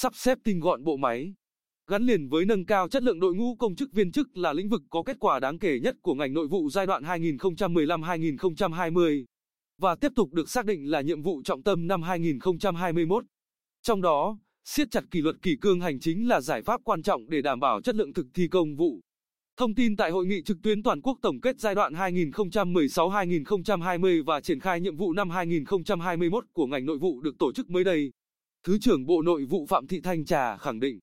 sắp xếp tinh gọn bộ máy. Gắn liền với nâng cao chất lượng đội ngũ công chức viên chức là lĩnh vực có kết quả đáng kể nhất của ngành nội vụ giai đoạn 2015-2020 và tiếp tục được xác định là nhiệm vụ trọng tâm năm 2021. Trong đó, siết chặt kỷ luật kỷ cương hành chính là giải pháp quan trọng để đảm bảo chất lượng thực thi công vụ. Thông tin tại hội nghị trực tuyến toàn quốc tổng kết giai đoạn 2016-2020 và triển khai nhiệm vụ năm 2021 của ngành nội vụ được tổ chức mới đây. Thứ trưởng Bộ Nội vụ Phạm Thị Thanh Trà khẳng định,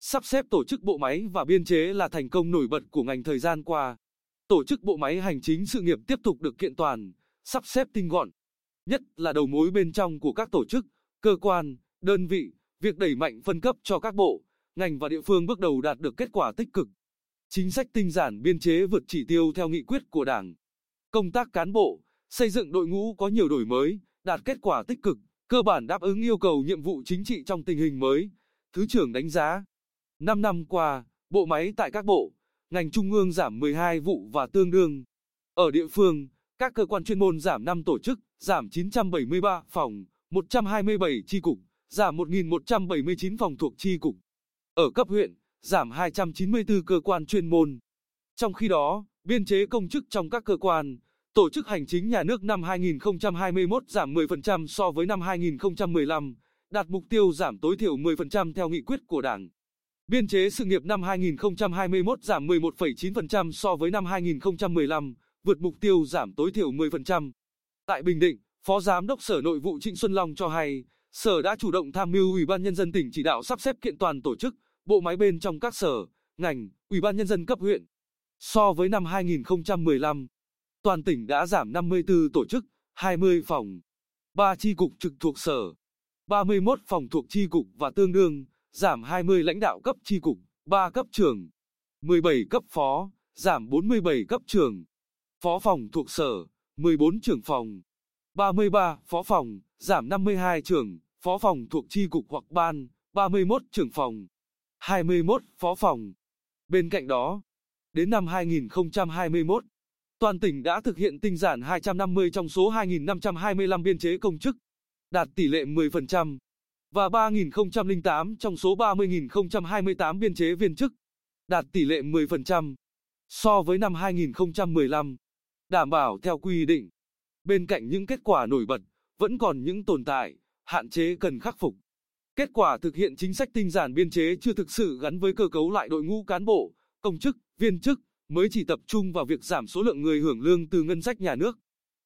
sắp xếp tổ chức bộ máy và biên chế là thành công nổi bật của ngành thời gian qua. Tổ chức bộ máy hành chính sự nghiệp tiếp tục được kiện toàn, sắp xếp tinh gọn, nhất là đầu mối bên trong của các tổ chức, cơ quan, đơn vị, việc đẩy mạnh phân cấp cho các bộ, ngành và địa phương bước đầu đạt được kết quả tích cực. Chính sách tinh giản biên chế vượt chỉ tiêu theo nghị quyết của Đảng. Công tác cán bộ, xây dựng đội ngũ có nhiều đổi mới, đạt kết quả tích cực, cơ bản đáp ứng yêu cầu nhiệm vụ chính trị trong tình hình mới. Thứ trưởng đánh giá, 5 năm qua, bộ máy tại các bộ, ngành trung ương giảm 12 vụ và tương đương. Ở địa phương, các cơ quan chuyên môn giảm 5 tổ chức, giảm 973 phòng, 127 chi cục, giảm 1.179 phòng thuộc chi cục. Ở cấp huyện, giảm 294 cơ quan chuyên môn. Trong khi đó, biên chế công chức trong các cơ quan, tổ chức hành chính nhà nước năm 2021 giảm 10% so với năm 2015, đạt mục tiêu giảm tối thiểu 10% theo nghị quyết của Đảng. Biên chế sự nghiệp năm 2021 giảm 11,9% so với năm 2015, vượt mục tiêu giảm tối thiểu 10%. Tại Bình Định, Phó Giám đốc Sở Nội vụ Trịnh Xuân Long cho hay, Sở đã chủ động tham mưu Ủy ban Nhân dân tỉnh chỉ đạo sắp xếp kiện toàn tổ chức, bộ máy bên trong các sở, ngành, Ủy ban Nhân dân cấp huyện. So với năm 2015, toàn tỉnh đã giảm 54 tổ chức, 20 phòng, 3 chi cục trực thuộc sở, 31 phòng thuộc chi cục và tương đương, giảm 20 lãnh đạo cấp chi cục, 3 cấp trưởng, 17 cấp phó, giảm 47 cấp trưởng, phó phòng thuộc sở, 14 trưởng phòng, 33 phó phòng, giảm 52 trưởng, phó phòng thuộc chi cục hoặc ban, 31 trưởng phòng, 21 phó phòng. Bên cạnh đó, đến năm 2021, toàn tỉnh đã thực hiện tinh giản 250 trong số 2.525 biên chế công chức, đạt tỷ lệ 10%, và 3.008 trong số 30.028 biên chế viên chức, đạt tỷ lệ 10%, so với năm 2015, đảm bảo theo quy định. Bên cạnh những kết quả nổi bật, vẫn còn những tồn tại, hạn chế cần khắc phục. Kết quả thực hiện chính sách tinh giản biên chế chưa thực sự gắn với cơ cấu lại đội ngũ cán bộ, công chức, viên chức, mới chỉ tập trung vào việc giảm số lượng người hưởng lương từ ngân sách nhà nước.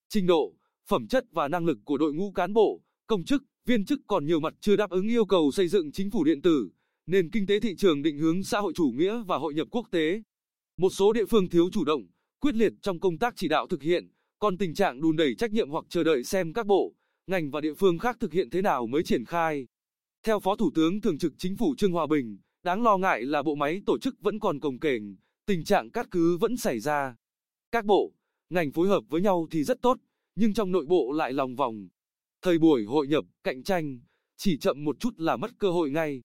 Trình độ, phẩm chất và năng lực của đội ngũ cán bộ, công chức, viên chức còn nhiều mặt chưa đáp ứng yêu cầu xây dựng chính phủ điện tử, nền kinh tế thị trường định hướng xã hội chủ nghĩa và hội nhập quốc tế. Một số địa phương thiếu chủ động, quyết liệt trong công tác chỉ đạo thực hiện, còn tình trạng đùn đẩy trách nhiệm hoặc chờ đợi xem các bộ, ngành và địa phương khác thực hiện thế nào mới triển khai. Theo Phó Thủ tướng Thường trực Chính phủ Trương Hòa Bình, đáng lo ngại là bộ máy tổ chức vẫn còn cồng kềnh, tình trạng cát cứ vẫn xảy ra. Các bộ, ngành phối hợp với nhau thì rất tốt, nhưng trong nội bộ lại lòng vòng. Thời buổi hội nhập, cạnh tranh, chỉ chậm một chút là mất cơ hội ngay.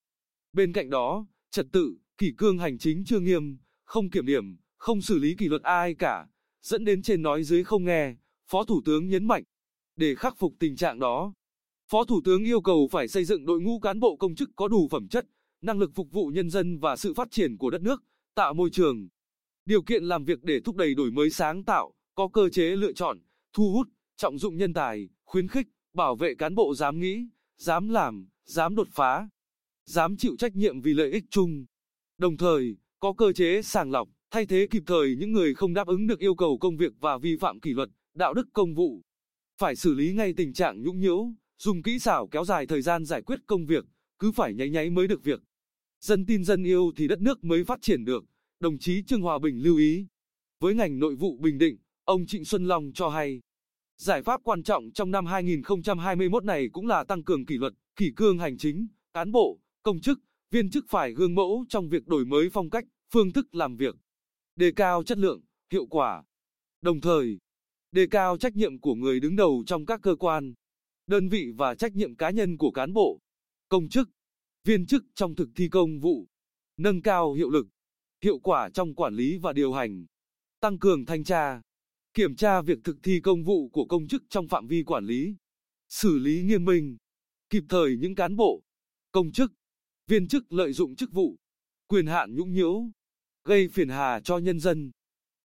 Bên cạnh đó, trật tự, kỷ cương hành chính chưa nghiêm, không kiểm điểm, không xử lý kỷ luật ai cả, dẫn đến trên nói dưới không nghe, Phó Thủ tướng nhấn mạnh. Để khắc phục tình trạng đó, Phó Thủ tướng yêu cầu phải xây dựng đội ngũ cán bộ công chức có đủ phẩm chất, năng lực phục vụ nhân dân và sự phát triển của đất nước, tạo môi trường, điều kiện làm việc để thúc đẩy đổi mới sáng tạo, có cơ chế lựa chọn, thu hút, trọng dụng nhân tài, khuyến khích, bảo vệ cán bộ dám nghĩ, dám làm, dám đột phá, dám chịu trách nhiệm vì lợi ích chung. Đồng thời, có cơ chế sàng lọc, thay thế kịp thời những người không đáp ứng được yêu cầu công việc và vi phạm kỷ luật, đạo đức công vụ. Phải xử lý ngay tình trạng nhũng nhiễu, dùng kỹ xảo kéo dài thời gian giải quyết công việc, cứ phải nháy nháy mới được việc. Dân tin dân yêu thì đất nước mới phát triển được, đồng chí Trương Hòa Bình lưu ý. Với ngành nội vụ Bình Định, ông Trịnh Xuân Long cho hay, giải pháp quan trọng trong năm 2021 này cũng là tăng cường kỷ luật, kỷ cương hành chính, cán bộ, công chức, viên chức phải gương mẫu trong việc đổi mới phong cách, phương thức làm việc, đề cao chất lượng, hiệu quả. Đồng thời, đề cao trách nhiệm của người đứng đầu trong các cơ quan, đơn vị và trách nhiệm cá nhân của cán bộ, công chức, viên chức trong thực thi công vụ, nâng cao hiệu lực, hiệu quả trong quản lý và điều hành, tăng cường thanh tra, kiểm tra việc thực thi công vụ của công chức trong phạm vi quản lý, xử lý nghiêm minh, kịp thời những cán bộ, công chức, viên chức lợi dụng chức vụ, quyền hạn nhũng nhiễu, gây phiền hà cho nhân dân.